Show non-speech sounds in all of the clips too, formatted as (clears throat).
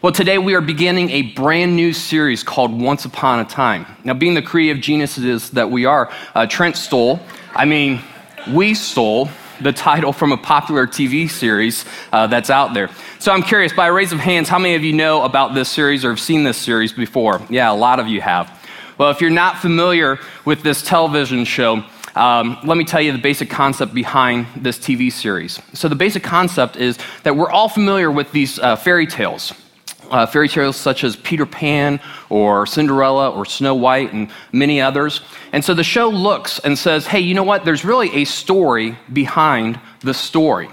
Well, today we are beginning a brand new series called Once Upon a Time. Now, being the creative geniuses that we are, uh, Trent stole, I mean, we stole the title from a popular TV series uh, that's out there. So I'm curious, by a raise of hands, how many of you know about this series or have seen this series before? Yeah, a lot of you have. Well, if you're not familiar with this television show, um, let me tell you the basic concept behind this TV series. So, the basic concept is that we're all familiar with these uh, fairy tales uh, fairy tales such as Peter Pan or Cinderella or Snow White and many others. And so the show looks and says, hey, you know what? There's really a story behind the story.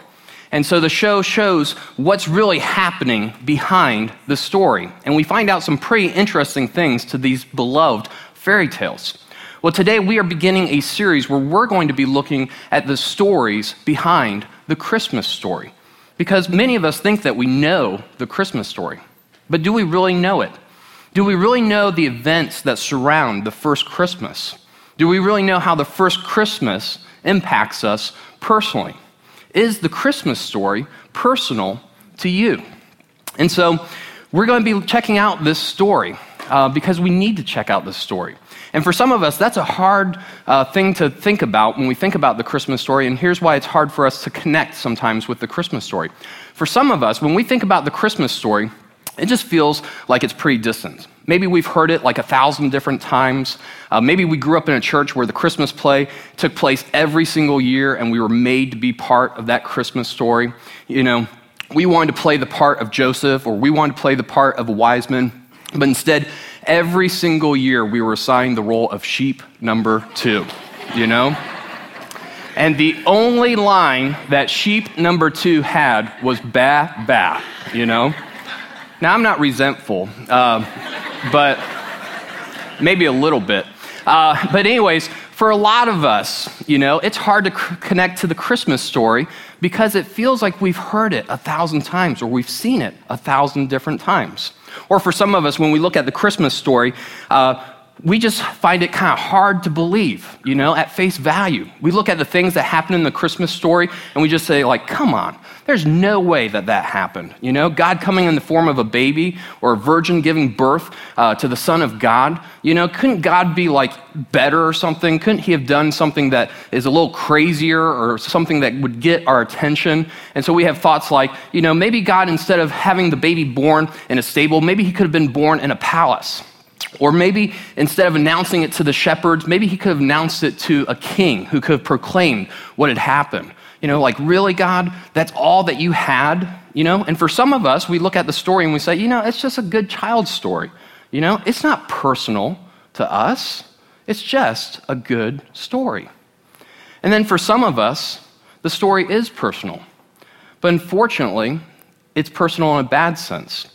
And so the show shows what's really happening behind the story. And we find out some pretty interesting things to these beloved fairy tales. Well, today we are beginning a series where we're going to be looking at the stories behind the Christmas story. Because many of us think that we know the Christmas story. But do we really know it? Do we really know the events that surround the first Christmas? Do we really know how the first Christmas impacts us personally? Is the Christmas story personal to you? And so we're going to be checking out this story uh, because we need to check out this story. And for some of us, that's a hard uh, thing to think about when we think about the Christmas story. And here's why it's hard for us to connect sometimes with the Christmas story. For some of us, when we think about the Christmas story, it just feels like it's pretty distant. Maybe we've heard it like a thousand different times. Uh, maybe we grew up in a church where the Christmas play took place every single year and we were made to be part of that Christmas story. You know, we wanted to play the part of Joseph or we wanted to play the part of a wise man, but instead, every single year we were assigned the role of sheep number two, you know? And the only line that sheep number two had was ba, ba, you know? Now, I'm not resentful, uh, but maybe a little bit. Uh, but, anyways, for a lot of us, you know, it's hard to c- connect to the Christmas story because it feels like we've heard it a thousand times or we've seen it a thousand different times. Or for some of us, when we look at the Christmas story, uh, we just find it kind of hard to believe, you know, at face value. We look at the things that happen in the Christmas story and we just say, like, come on, there's no way that that happened. You know, God coming in the form of a baby or a virgin giving birth uh, to the Son of God. You know, couldn't God be like better or something? Couldn't He have done something that is a little crazier or something that would get our attention? And so we have thoughts like, you know, maybe God, instead of having the baby born in a stable, maybe He could have been born in a palace. Or maybe instead of announcing it to the shepherds, maybe he could have announced it to a king who could have proclaimed what had happened. You know, like, really, God? That's all that you had? You know? And for some of us, we look at the story and we say, you know, it's just a good child story. You know, it's not personal to us, it's just a good story. And then for some of us, the story is personal. But unfortunately, it's personal in a bad sense.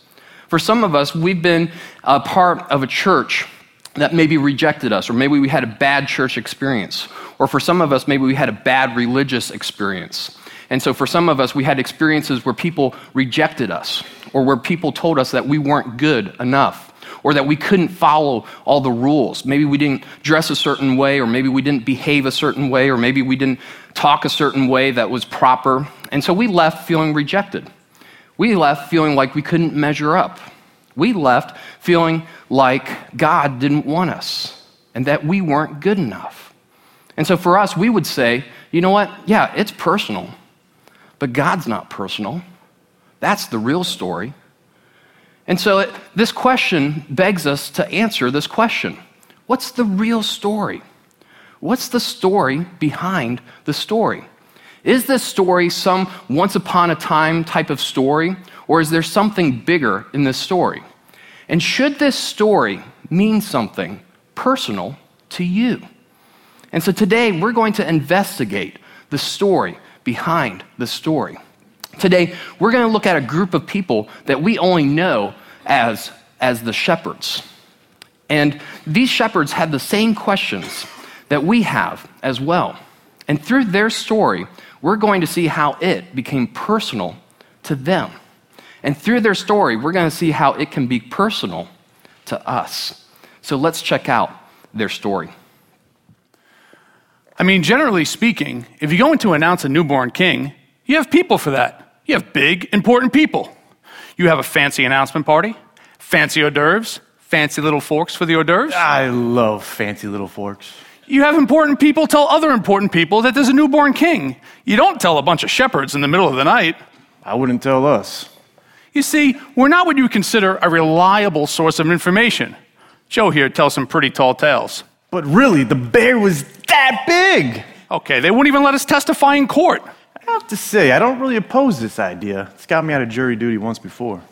For some of us, we've been a part of a church that maybe rejected us, or maybe we had a bad church experience. Or for some of us, maybe we had a bad religious experience. And so for some of us, we had experiences where people rejected us, or where people told us that we weren't good enough, or that we couldn't follow all the rules. Maybe we didn't dress a certain way, or maybe we didn't behave a certain way, or maybe we didn't talk a certain way that was proper. And so we left feeling rejected. We left feeling like we couldn't measure up. We left feeling like God didn't want us and that we weren't good enough. And so for us, we would say, you know what? Yeah, it's personal, but God's not personal. That's the real story. And so it, this question begs us to answer this question What's the real story? What's the story behind the story? Is this story some once upon a time type of story, or is there something bigger in this story? And should this story mean something personal to you? And so today we're going to investigate the story behind the story. Today we're going to look at a group of people that we only know as, as the shepherds. And these shepherds had the same questions that we have as well. And through their story, we're going to see how it became personal to them. And through their story, we're going to see how it can be personal to us. So let's check out their story. I mean, generally speaking, if you're going to announce a newborn king, you have people for that. You have big, important people. You have a fancy announcement party, fancy hors d'oeuvres, fancy little forks for the hors d'oeuvres. I love fancy little forks. You have important people tell other important people that there's a newborn king. You don't tell a bunch of shepherds in the middle of the night. I wouldn't tell us. You see, we're not what you consider a reliable source of information. Joe here tells some pretty tall tales. But really, the bear was that big. Okay, they wouldn't even let us testify in court. I have to say, I don't really oppose this idea. It's got me out of jury duty once before.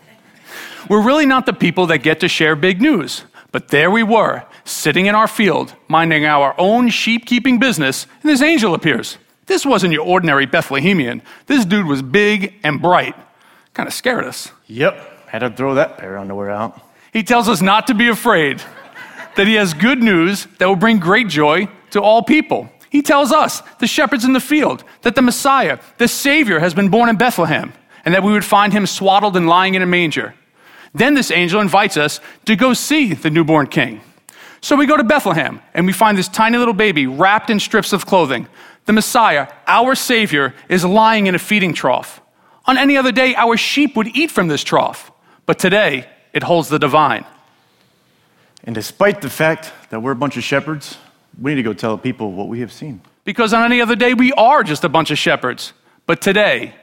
We're really not the people that get to share big news. But there we were, sitting in our field, minding our own sheep keeping business, and this angel appears. This wasn't your ordinary Bethlehemian. This dude was big and bright. Kind of scared us. Yep, had to throw that pair of underwear out. He tells us not to be afraid, that he has good news that will bring great joy to all people. He tells us, the shepherds in the field, that the Messiah, the Savior, has been born in Bethlehem, and that we would find him swaddled and lying in a manger. Then this angel invites us to go see the newborn king. So we go to Bethlehem and we find this tiny little baby wrapped in strips of clothing. The Messiah, our Savior, is lying in a feeding trough. On any other day, our sheep would eat from this trough, but today it holds the divine. And despite the fact that we're a bunch of shepherds, we need to go tell people what we have seen. Because on any other day, we are just a bunch of shepherds. But today,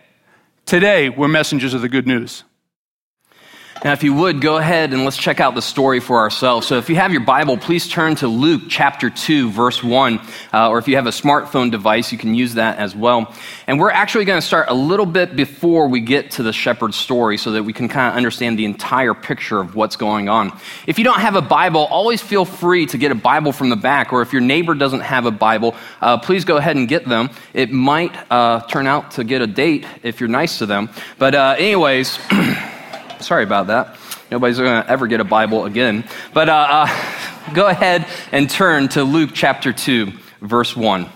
today, we're messengers of the good news. Now, if you would, go ahead and let's check out the story for ourselves. So, if you have your Bible, please turn to Luke chapter 2, verse 1. Uh, or if you have a smartphone device, you can use that as well. And we're actually going to start a little bit before we get to the shepherd's story so that we can kind of understand the entire picture of what's going on. If you don't have a Bible, always feel free to get a Bible from the back. Or if your neighbor doesn't have a Bible, uh, please go ahead and get them. It might uh, turn out to get a date if you're nice to them. But, uh, anyways, (clears throat) Sorry about that. Nobody's going to ever get a Bible again. But uh, uh, go ahead and turn to Luke chapter 2, verse 1.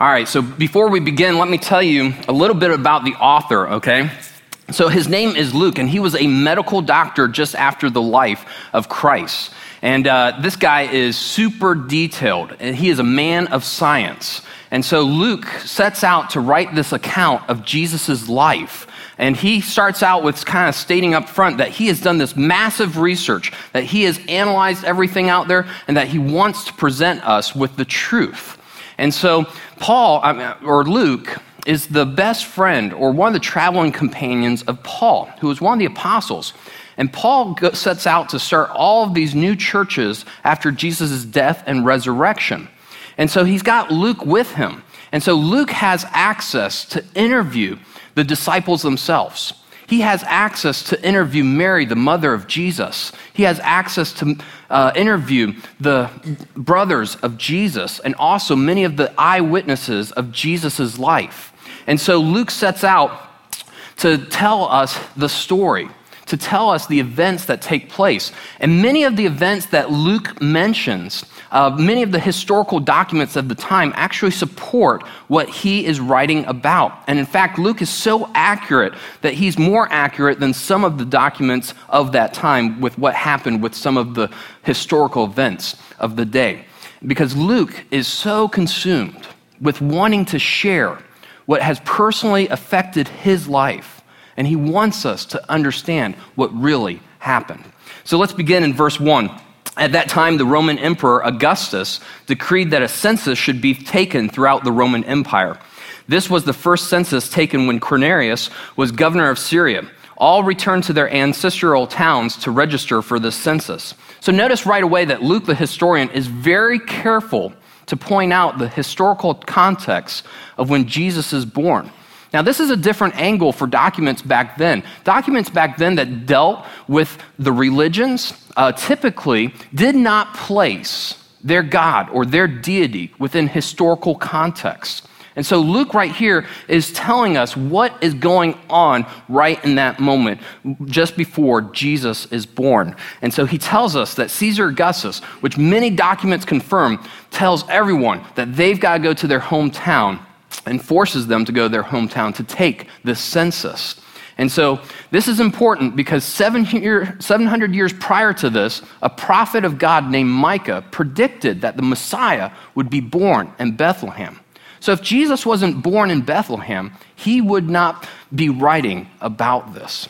All right, so before we begin, let me tell you a little bit about the author, okay? So his name is Luke, and he was a medical doctor just after the life of Christ. And uh, this guy is super detailed, and he is a man of science. And so Luke sets out to write this account of Jesus' life and he starts out with kind of stating up front that he has done this massive research, that he has analyzed everything out there, and that he wants to present us with the truth. And so, Paul, or Luke, is the best friend or one of the traveling companions of Paul, who was one of the apostles. And Paul sets out to start all of these new churches after Jesus' death and resurrection. And so he's got Luke with him. And so Luke has access to interview the disciples themselves. He has access to interview Mary, the mother of Jesus. He has access to uh, interview the brothers of Jesus and also many of the eyewitnesses of Jesus' life. And so Luke sets out to tell us the story, to tell us the events that take place. And many of the events that Luke mentions uh, many of the historical documents of the time actually support what he is writing about. And in fact, Luke is so accurate that he's more accurate than some of the documents of that time with what happened with some of the historical events of the day. Because Luke is so consumed with wanting to share what has personally affected his life. And he wants us to understand what really happened. So let's begin in verse 1. At that time, the Roman Emperor Augustus decreed that a census should be taken throughout the Roman Empire. This was the first census taken when Quirinius was governor of Syria. All returned to their ancestral towns to register for this census. So notice right away that Luke the historian is very careful to point out the historical context of when Jesus is born. Now, this is a different angle for documents back then. Documents back then that dealt with the religions uh, typically did not place their God or their deity within historical context. And so Luke, right here, is telling us what is going on right in that moment, just before Jesus is born. And so he tells us that Caesar Augustus, which many documents confirm, tells everyone that they've got to go to their hometown and forces them to go to their hometown to take the census. And so this is important because 700 years prior to this, a prophet of God named Micah predicted that the Messiah would be born in Bethlehem. So if Jesus wasn't born in Bethlehem, he would not be writing about this.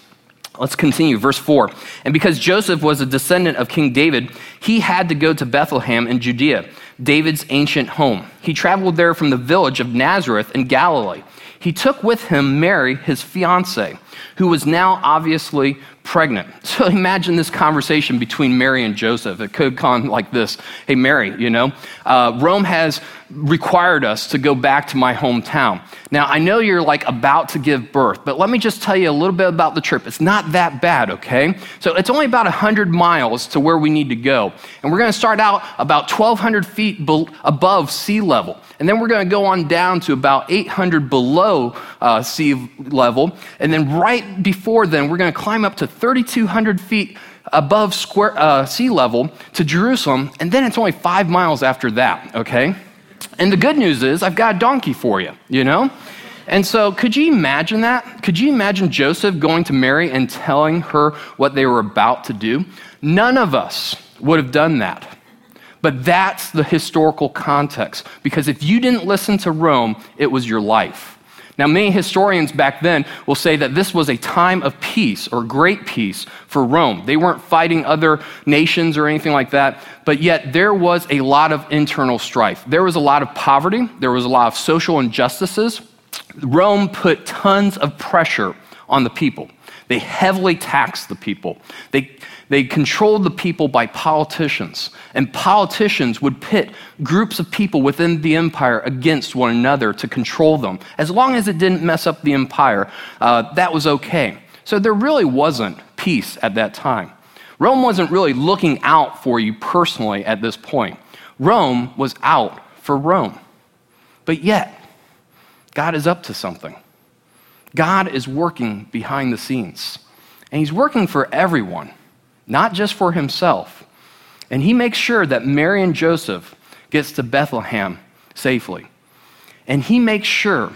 Let's continue. Verse 4. And because Joseph was a descendant of King David, he had to go to Bethlehem in Judea, David's ancient home. He traveled there from the village of Nazareth in Galilee. He took with him Mary, his fiancee, who was now obviously pregnant. (laughs) So imagine this conversation between Mary and Joseph. It could gone like this Hey, Mary, you know, uh, Rome has required us to go back to my hometown. Now, I know you're like about to give birth, but let me just tell you a little bit about the trip. It's not that bad, okay? So it's only about 100 miles to where we need to go. And we're going to start out about 1,200 feet be- above sea level. And then we're going to go on down to about 800 below uh, sea level. And then right before then, we're going to climb up to 3,200 feet above square, uh, sea level to Jerusalem. And then it's only five miles after that, okay? And the good news is, I've got a donkey for you, you know? And so, could you imagine that? Could you imagine Joseph going to Mary and telling her what they were about to do? None of us would have done that. But that's the historical context, because if you didn't listen to Rome, it was your life. Now, many historians back then will say that this was a time of peace or great peace for Rome. They weren't fighting other nations or anything like that, but yet there was a lot of internal strife. There was a lot of poverty, there was a lot of social injustices. Rome put tons of pressure on the people. They heavily taxed the people. They, they controlled the people by politicians. And politicians would pit groups of people within the empire against one another to control them. As long as it didn't mess up the empire, uh, that was okay. So there really wasn't peace at that time. Rome wasn't really looking out for you personally at this point. Rome was out for Rome. But yet, God is up to something. God is working behind the scenes. And He's working for everyone, not just for Himself. And He makes sure that Mary and Joseph gets to Bethlehem safely. And He makes sure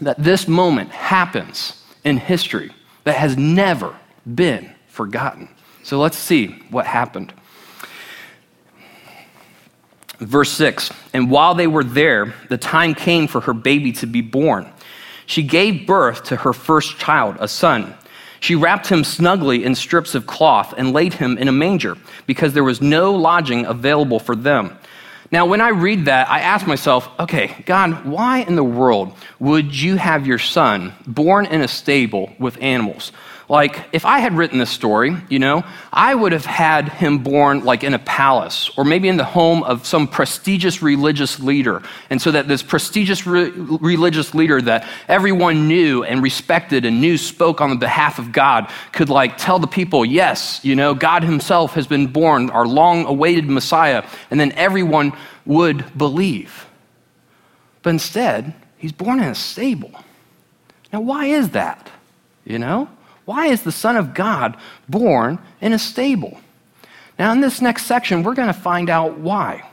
that this moment happens in history that has never been forgotten. So let's see what happened. Verse 6 And while they were there, the time came for her baby to be born. She gave birth to her first child, a son. She wrapped him snugly in strips of cloth and laid him in a manger because there was no lodging available for them. Now, when I read that, I ask myself, okay, God, why in the world would you have your son born in a stable with animals? Like, if I had written this story, you know, I would have had him born like in a palace or maybe in the home of some prestigious religious leader. And so that this prestigious re- religious leader that everyone knew and respected and knew spoke on the behalf of God could like tell the people, yes, you know, God himself has been born, our long awaited Messiah. And then everyone would believe. But instead, he's born in a stable. Now, why is that? You know? Why is the Son of God born in a stable? Now, in this next section, we're going to find out why.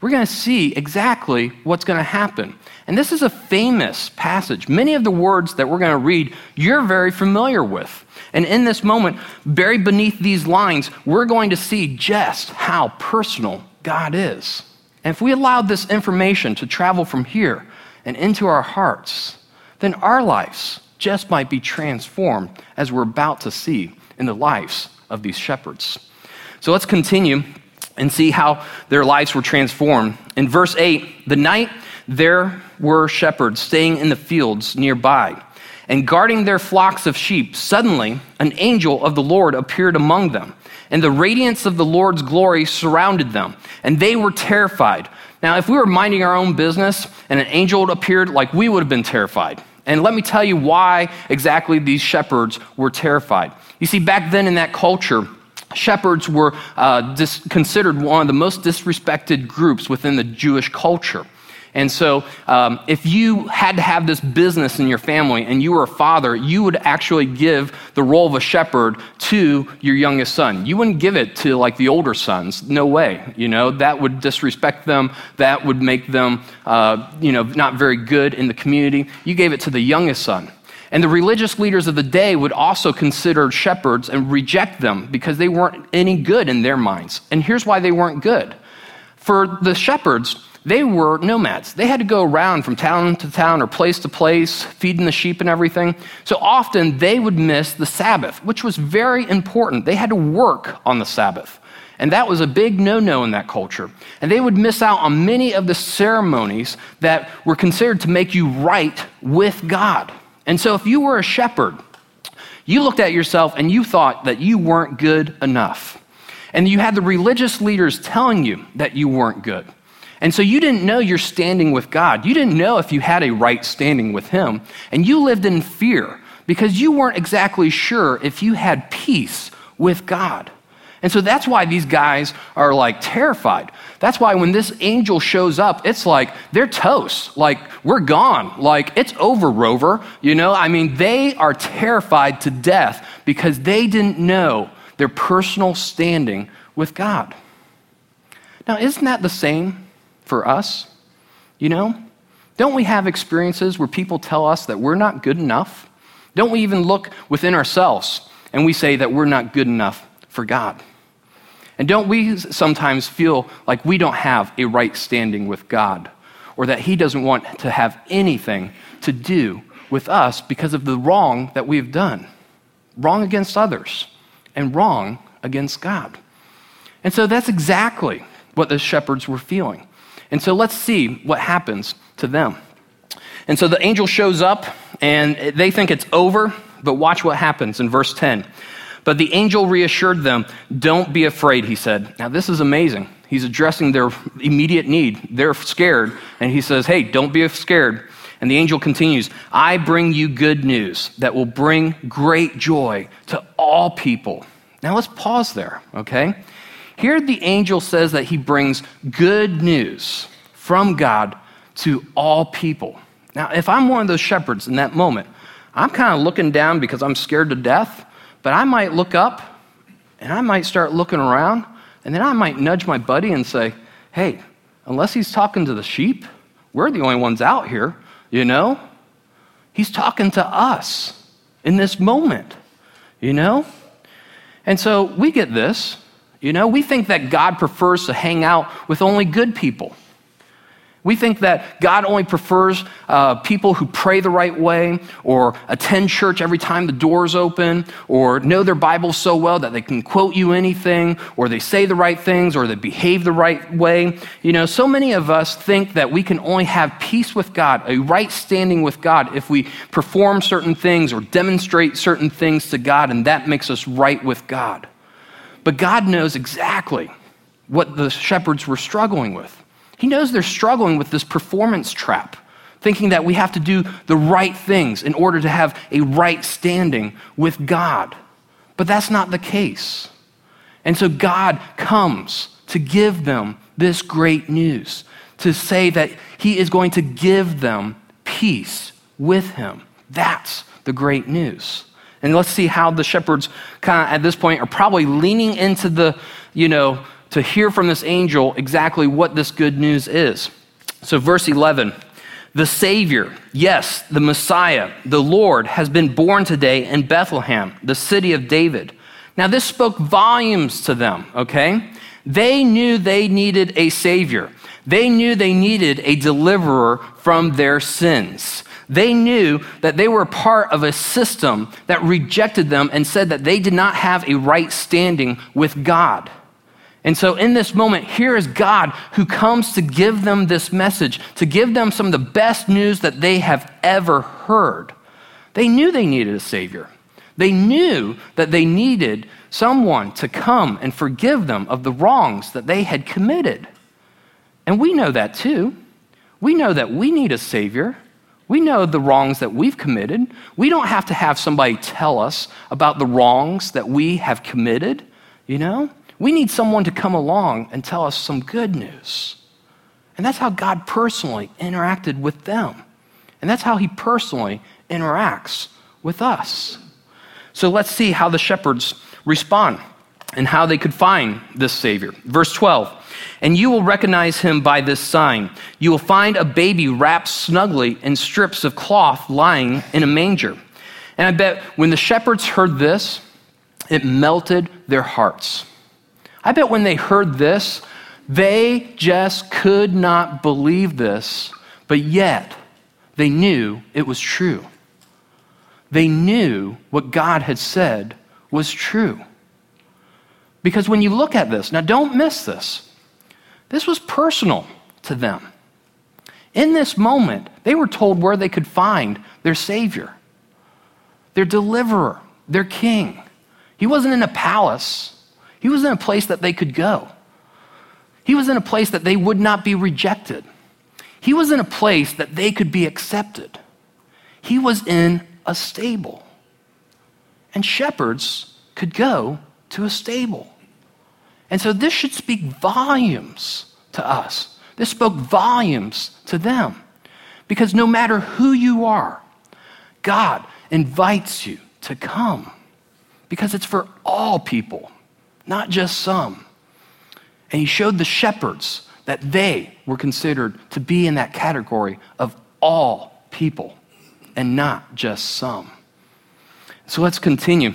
We're going to see exactly what's going to happen. And this is a famous passage. Many of the words that we're going to read, you're very familiar with. And in this moment, buried beneath these lines, we're going to see just how personal God is. And if we allowed this information to travel from here and into our hearts, then our lives just might be transformed as we're about to see in the lives of these shepherds. So let's continue and see how their lives were transformed. In verse 8, the night there were shepherds staying in the fields nearby and guarding their flocks of sheep. Suddenly, an angel of the Lord appeared among them, and the radiance of the Lord's glory surrounded them, and they were terrified. Now, if we were minding our own business and an angel appeared, like we would have been terrified. And let me tell you why exactly these shepherds were terrified. You see, back then in that culture, shepherds were uh, dis- considered one of the most disrespected groups within the Jewish culture. And so, um, if you had to have this business in your family and you were a father, you would actually give the role of a shepherd to your youngest son. You wouldn't give it to like the older sons. No way. You know, that would disrespect them. That would make them, uh, you know, not very good in the community. You gave it to the youngest son. And the religious leaders of the day would also consider shepherds and reject them because they weren't any good in their minds. And here's why they weren't good. For the shepherds, they were nomads. They had to go around from town to town or place to place, feeding the sheep and everything. So often they would miss the Sabbath, which was very important. They had to work on the Sabbath. And that was a big no no in that culture. And they would miss out on many of the ceremonies that were considered to make you right with God. And so if you were a shepherd, you looked at yourself and you thought that you weren't good enough. And you had the religious leaders telling you that you weren't good. And so you didn't know your standing with God. You didn't know if you had a right standing with Him. And you lived in fear because you weren't exactly sure if you had peace with God. And so that's why these guys are like terrified. That's why when this angel shows up, it's like they're toast. Like we're gone. Like it's over, Rover. You know, I mean, they are terrified to death because they didn't know their personal standing with God. Now, isn't that the same for us? You know, don't we have experiences where people tell us that we're not good enough? Don't we even look within ourselves and we say that we're not good enough for God? And don't we sometimes feel like we don't have a right standing with God or that He doesn't want to have anything to do with us because of the wrong that we've done? Wrong against others and wrong against God. And so that's exactly what the shepherds were feeling. And so let's see what happens to them. And so the angel shows up and they think it's over, but watch what happens in verse 10. But the angel reassured them, Don't be afraid, he said. Now, this is amazing. He's addressing their immediate need. They're scared, and he says, Hey, don't be scared. And the angel continues, I bring you good news that will bring great joy to all people. Now let's pause there, okay? Here the angel says that he brings good news from God to all people. Now, if I'm one of those shepherds in that moment, I'm kind of looking down because I'm scared to death, but I might look up and I might start looking around, and then I might nudge my buddy and say, Hey, unless he's talking to the sheep, we're the only ones out here. You know? He's talking to us in this moment, you know? And so we get this, you know? We think that God prefers to hang out with only good people. We think that God only prefers uh, people who pray the right way or attend church every time the doors open or know their Bible so well that they can quote you anything or they say the right things or they behave the right way. You know, so many of us think that we can only have peace with God, a right standing with God, if we perform certain things or demonstrate certain things to God, and that makes us right with God. But God knows exactly what the shepherds were struggling with. He knows they're struggling with this performance trap, thinking that we have to do the right things in order to have a right standing with God. But that's not the case. And so God comes to give them this great news, to say that He is going to give them peace with Him. That's the great news. And let's see how the shepherds kind of at this point are probably leaning into the, you know, to hear from this angel exactly what this good news is. So, verse 11 the Savior, yes, the Messiah, the Lord, has been born today in Bethlehem, the city of David. Now, this spoke volumes to them, okay? They knew they needed a Savior. They knew they needed a deliverer from their sins. They knew that they were part of a system that rejected them and said that they did not have a right standing with God. And so, in this moment, here is God who comes to give them this message, to give them some of the best news that they have ever heard. They knew they needed a Savior. They knew that they needed someone to come and forgive them of the wrongs that they had committed. And we know that too. We know that we need a Savior. We know the wrongs that we've committed. We don't have to have somebody tell us about the wrongs that we have committed, you know? We need someone to come along and tell us some good news. And that's how God personally interacted with them. And that's how he personally interacts with us. So let's see how the shepherds respond and how they could find this Savior. Verse 12 And you will recognize him by this sign. You will find a baby wrapped snugly in strips of cloth lying in a manger. And I bet when the shepherds heard this, it melted their hearts. I bet when they heard this, They just could not believe this, but yet they knew it was true. They knew what God had said was true. Because when you look at this, now don't miss this, this was personal to them. In this moment, they were told where they could find their Savior, their deliverer, their King. He wasn't in a palace, he was in a place that they could go. He was in a place that they would not be rejected. He was in a place that they could be accepted. He was in a stable. And shepherds could go to a stable. And so this should speak volumes to us. This spoke volumes to them. Because no matter who you are, God invites you to come. Because it's for all people, not just some. And he showed the shepherds that they were considered to be in that category of all people and not just some. So let's continue.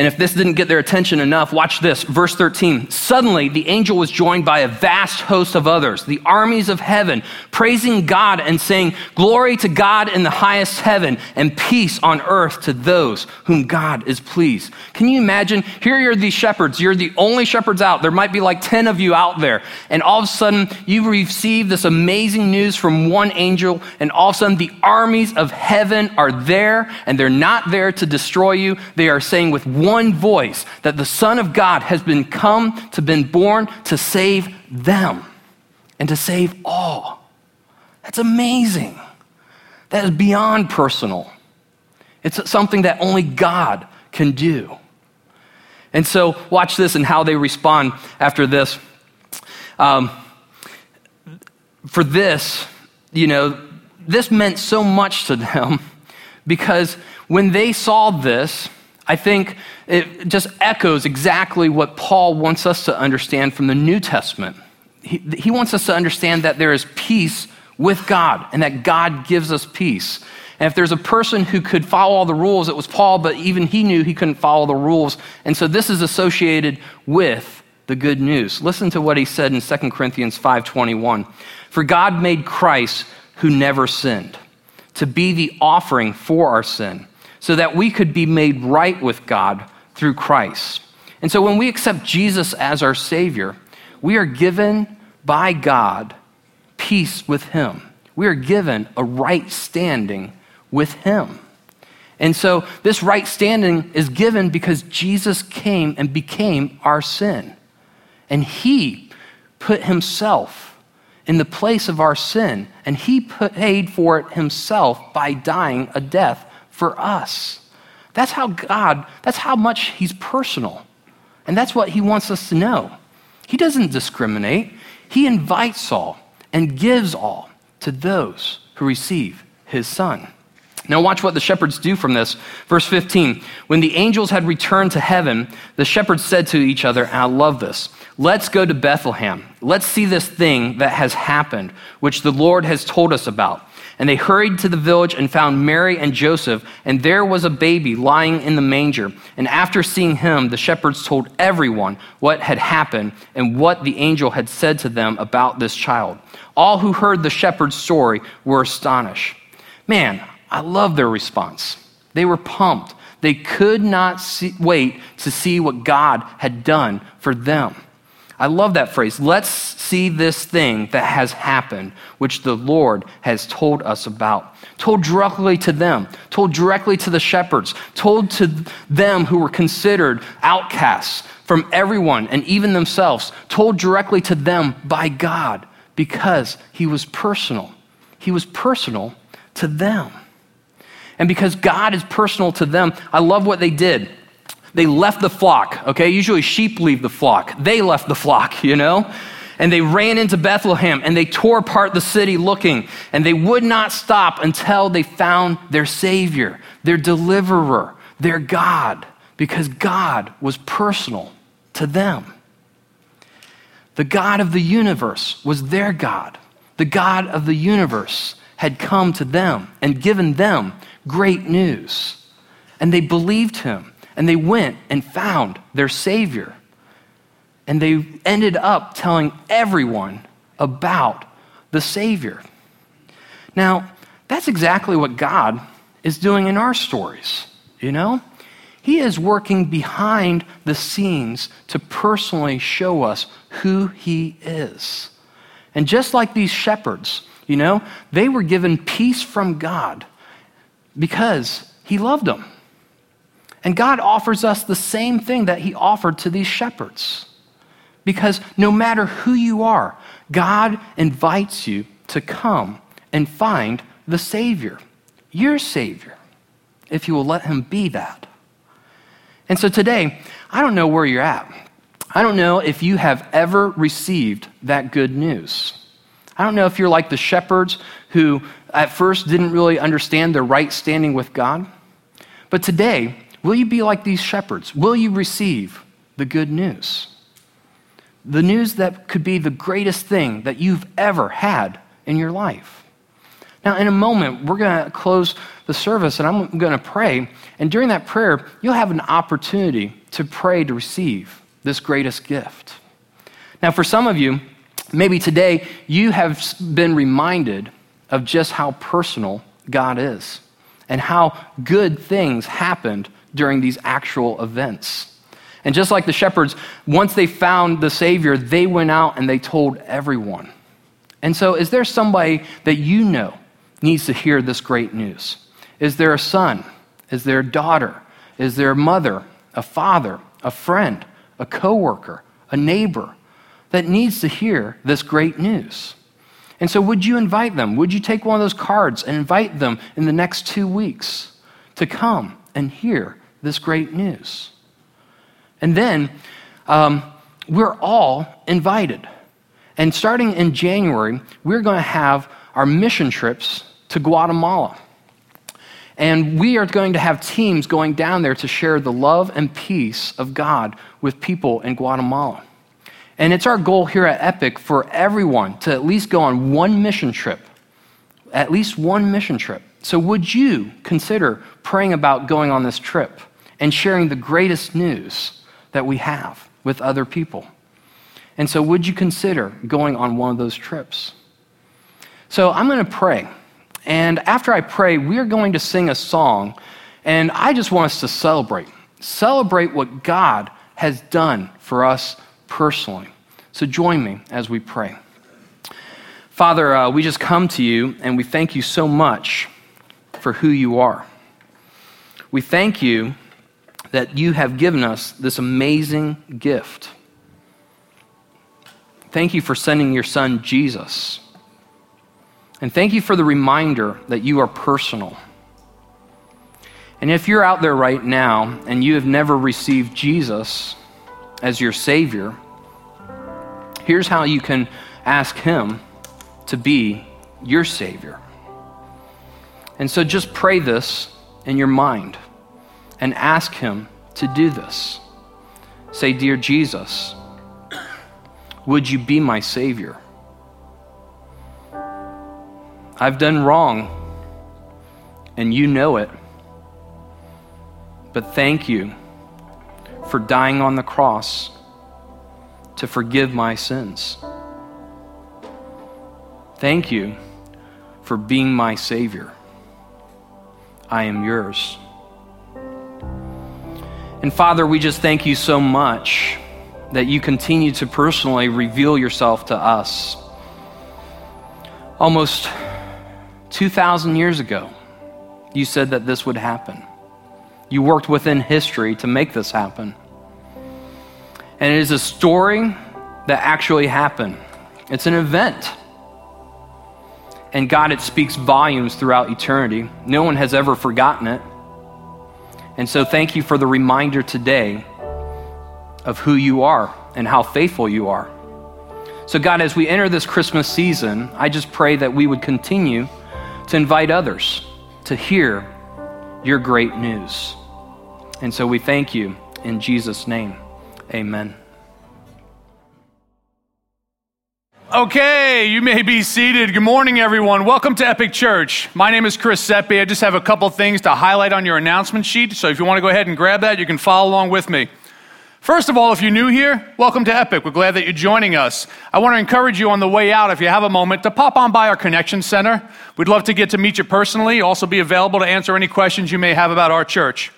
And if this didn't get their attention enough, watch this. Verse 13. Suddenly, the angel was joined by a vast host of others, the armies of heaven, praising God and saying, Glory to God in the highest heaven, and peace on earth to those whom God is pleased. Can you imagine? Here you're these shepherds. You're the only shepherds out. There might be like 10 of you out there. And all of a sudden, you receive this amazing news from one angel, and all of a sudden, the armies of heaven are there, and they're not there to destroy you. They are saying with one voice that the Son of God has been come to been born to save them and to save all. That's amazing. That is beyond personal. It's something that only God can do. And so, watch this and how they respond after this. Um, for this, you know, this meant so much to them (laughs) because when they saw this, I think it just echoes exactly what Paul wants us to understand from the New Testament. He, he, wants us to understand that there is peace with God and that God gives us peace. And if there's a person who could follow all the rules, it was Paul, but even he knew he couldn't follow the rules. And so this is associated with the good news. Listen to what he said in 2 Corinthians 5:21. For God made Christ who never sinned to be the offering for our sin so that we could be made right with God through Christ. And so when we accept Jesus as our Savior, we are given by God peace with Him. We are given a right standing with Him. And so this right standing is given because Jesus came and became our sin. And He put Himself in the place of our sin, and He paid for it Himself by dying a death for us. That's how God, that's how much He's personal. And that's what He wants us to know. He doesn't discriminate, He invites all and gives all to those who receive His Son. Now, watch what the shepherds do from this. Verse 15 When the angels had returned to heaven, the shepherds said to each other, I love this, let's go to Bethlehem. Let's see this thing that has happened, which the Lord has told us about. And they hurried to the village and found Mary and Joseph, and there was a baby lying in the manger. And after seeing him, the shepherds told everyone what had happened and what the angel had said to them about this child. All who heard the shepherd's story were astonished. Man, I love their response. They were pumped. They could not see, wait to see what God had done for them. I love that phrase. Let's see this thing that has happened, which the Lord has told us about. Told directly to them, told directly to the shepherds, told to them who were considered outcasts from everyone and even themselves, told directly to them by God because he was personal. He was personal to them. And because God is personal to them, I love what they did. They left the flock, okay? Usually sheep leave the flock. They left the flock, you know? And they ran into Bethlehem and they tore apart the city looking. And they would not stop until they found their Savior, their deliverer, their God, because God was personal to them. The God of the universe was their God. The God of the universe had come to them and given them great news. And they believed him and they went and found their Savior. and they ended up telling everyone about the Savior. Now, that's exactly what God is doing in our stories, you know? He is working behind the scenes to personally show us who He is. And just like these shepherds, you know, they were given peace from God because He loved them. And God offers us the same thing that He offered to these shepherds. Because no matter who you are, God invites you to come and find the Savior, your Savior, if you will let Him be that. And so today, I don't know where you're at. I don't know if you have ever received that good news. I don't know if you're like the shepherds who at first didn't really understand their right standing with God. But today, will you be like these shepherds? Will you receive the good news? The news that could be the greatest thing that you've ever had in your life. Now, in a moment, we're going to close the service and I'm going to pray. And during that prayer, you'll have an opportunity to pray to receive this greatest gift. Now, for some of you, maybe today you have been reminded of just how personal God is and how good things happened during these actual events. And just like the shepherds, once they found the Savior, they went out and they told everyone. And so, is there somebody that you know needs to hear this great news? Is there a son? Is there a daughter? Is there a mother, a father, a friend, a coworker, a neighbor that needs to hear this great news? And so, would you invite them? Would you take one of those cards and invite them in the next two weeks to come and hear this great news? And then um, we're all invited. And starting in January, we're going to have our mission trips to Guatemala. And we are going to have teams going down there to share the love and peace of God with people in Guatemala. And it's our goal here at Epic for everyone to at least go on one mission trip. At least one mission trip. So, would you consider praying about going on this trip and sharing the greatest news that we have with other people. And so, would you consider going on one of those trips? So, I'm going to pray. And after I pray, we are going to sing a song. And I just want us to celebrate. Celebrate what God has done for us personally. So, join me as we pray. Father, uh, we just come to you and we thank you so much for who you are. We thank you that you have given us this amazing gift. Thank you for sending your son, Jesus. And thank you for the reminder that you are personal. And if you're out there right now and you have never received Jesus as your Savior, here's how you can ask Him to be your Savior. And so just pray this in your mind and ask Him to do this. Say, Dear Jesus, would you be my Savior? I've done wrong, and you know it. But thank you for dying on the cross to forgive my sins. Thank you for being my Savior. I am yours. And Father, we just thank you so much that you continue to personally reveal yourself to us. Almost 2,000 years ago, you said that this would happen. You worked within history to make this happen. And it is a story that actually happened, it's an event. And God, it speaks volumes throughout eternity. No one has ever forgotten it. And so, thank you for the reminder today of who you are and how faithful you are. So, God, as we enter this Christmas season, I just pray that we would continue to invite others to hear your great news. And so we thank you in Jesus' name. Amen. Okay, you may be seated. Good morning, everyone. Welcome to Epic Church. My name is Chris Seppi. I just have a couple things to highlight on your announcement sheet. So if you want to go ahead and grab that, you can follow along with me. First of all, if you're new here, welcome to Epic. We're glad that you're joining us. I want to encourage you on the way out, if you have a moment, to pop on by our Connection Center. We'd love to get to meet you personally, also be available to answer any questions you may have about our church.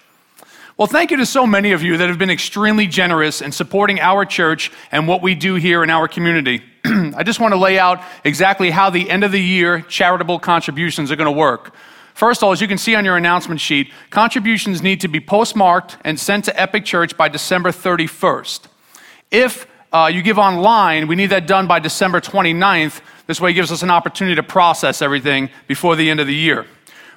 Well, thank you to so many of you that have been extremely generous in supporting our church and what we do here in our community. (clears throat) I just want to lay out exactly how the end of the year charitable contributions are going to work. First of all, as you can see on your announcement sheet, contributions need to be postmarked and sent to Epic Church by December 31st. If uh, you give online, we need that done by December 29th. This way, it gives us an opportunity to process everything before the end of the year.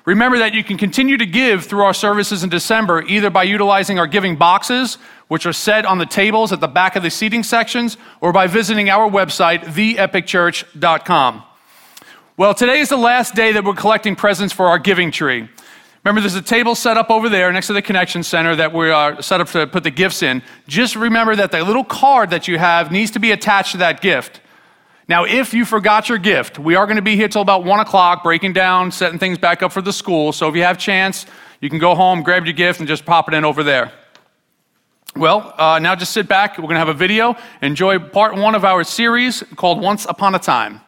Remember that you can continue to give through our services in December either by utilizing our giving boxes, which are set on the tables at the back of the seating sections, or by visiting our website, theepicchurch.com. Well, today is the last day that we're collecting presents for our giving tree. Remember, there's a table set up over there next to the Connection Center that we are set up to put the gifts in. Just remember that the little card that you have needs to be attached to that gift. Now, if you forgot your gift, we are going to be here till about 1 o'clock, breaking down, setting things back up for the school. So if you have chance, you can go home, grab your gift, and just pop it in over there. Well, uh, now just sit back. We're going to have a video. Enjoy part one of our series called Once Upon a Time.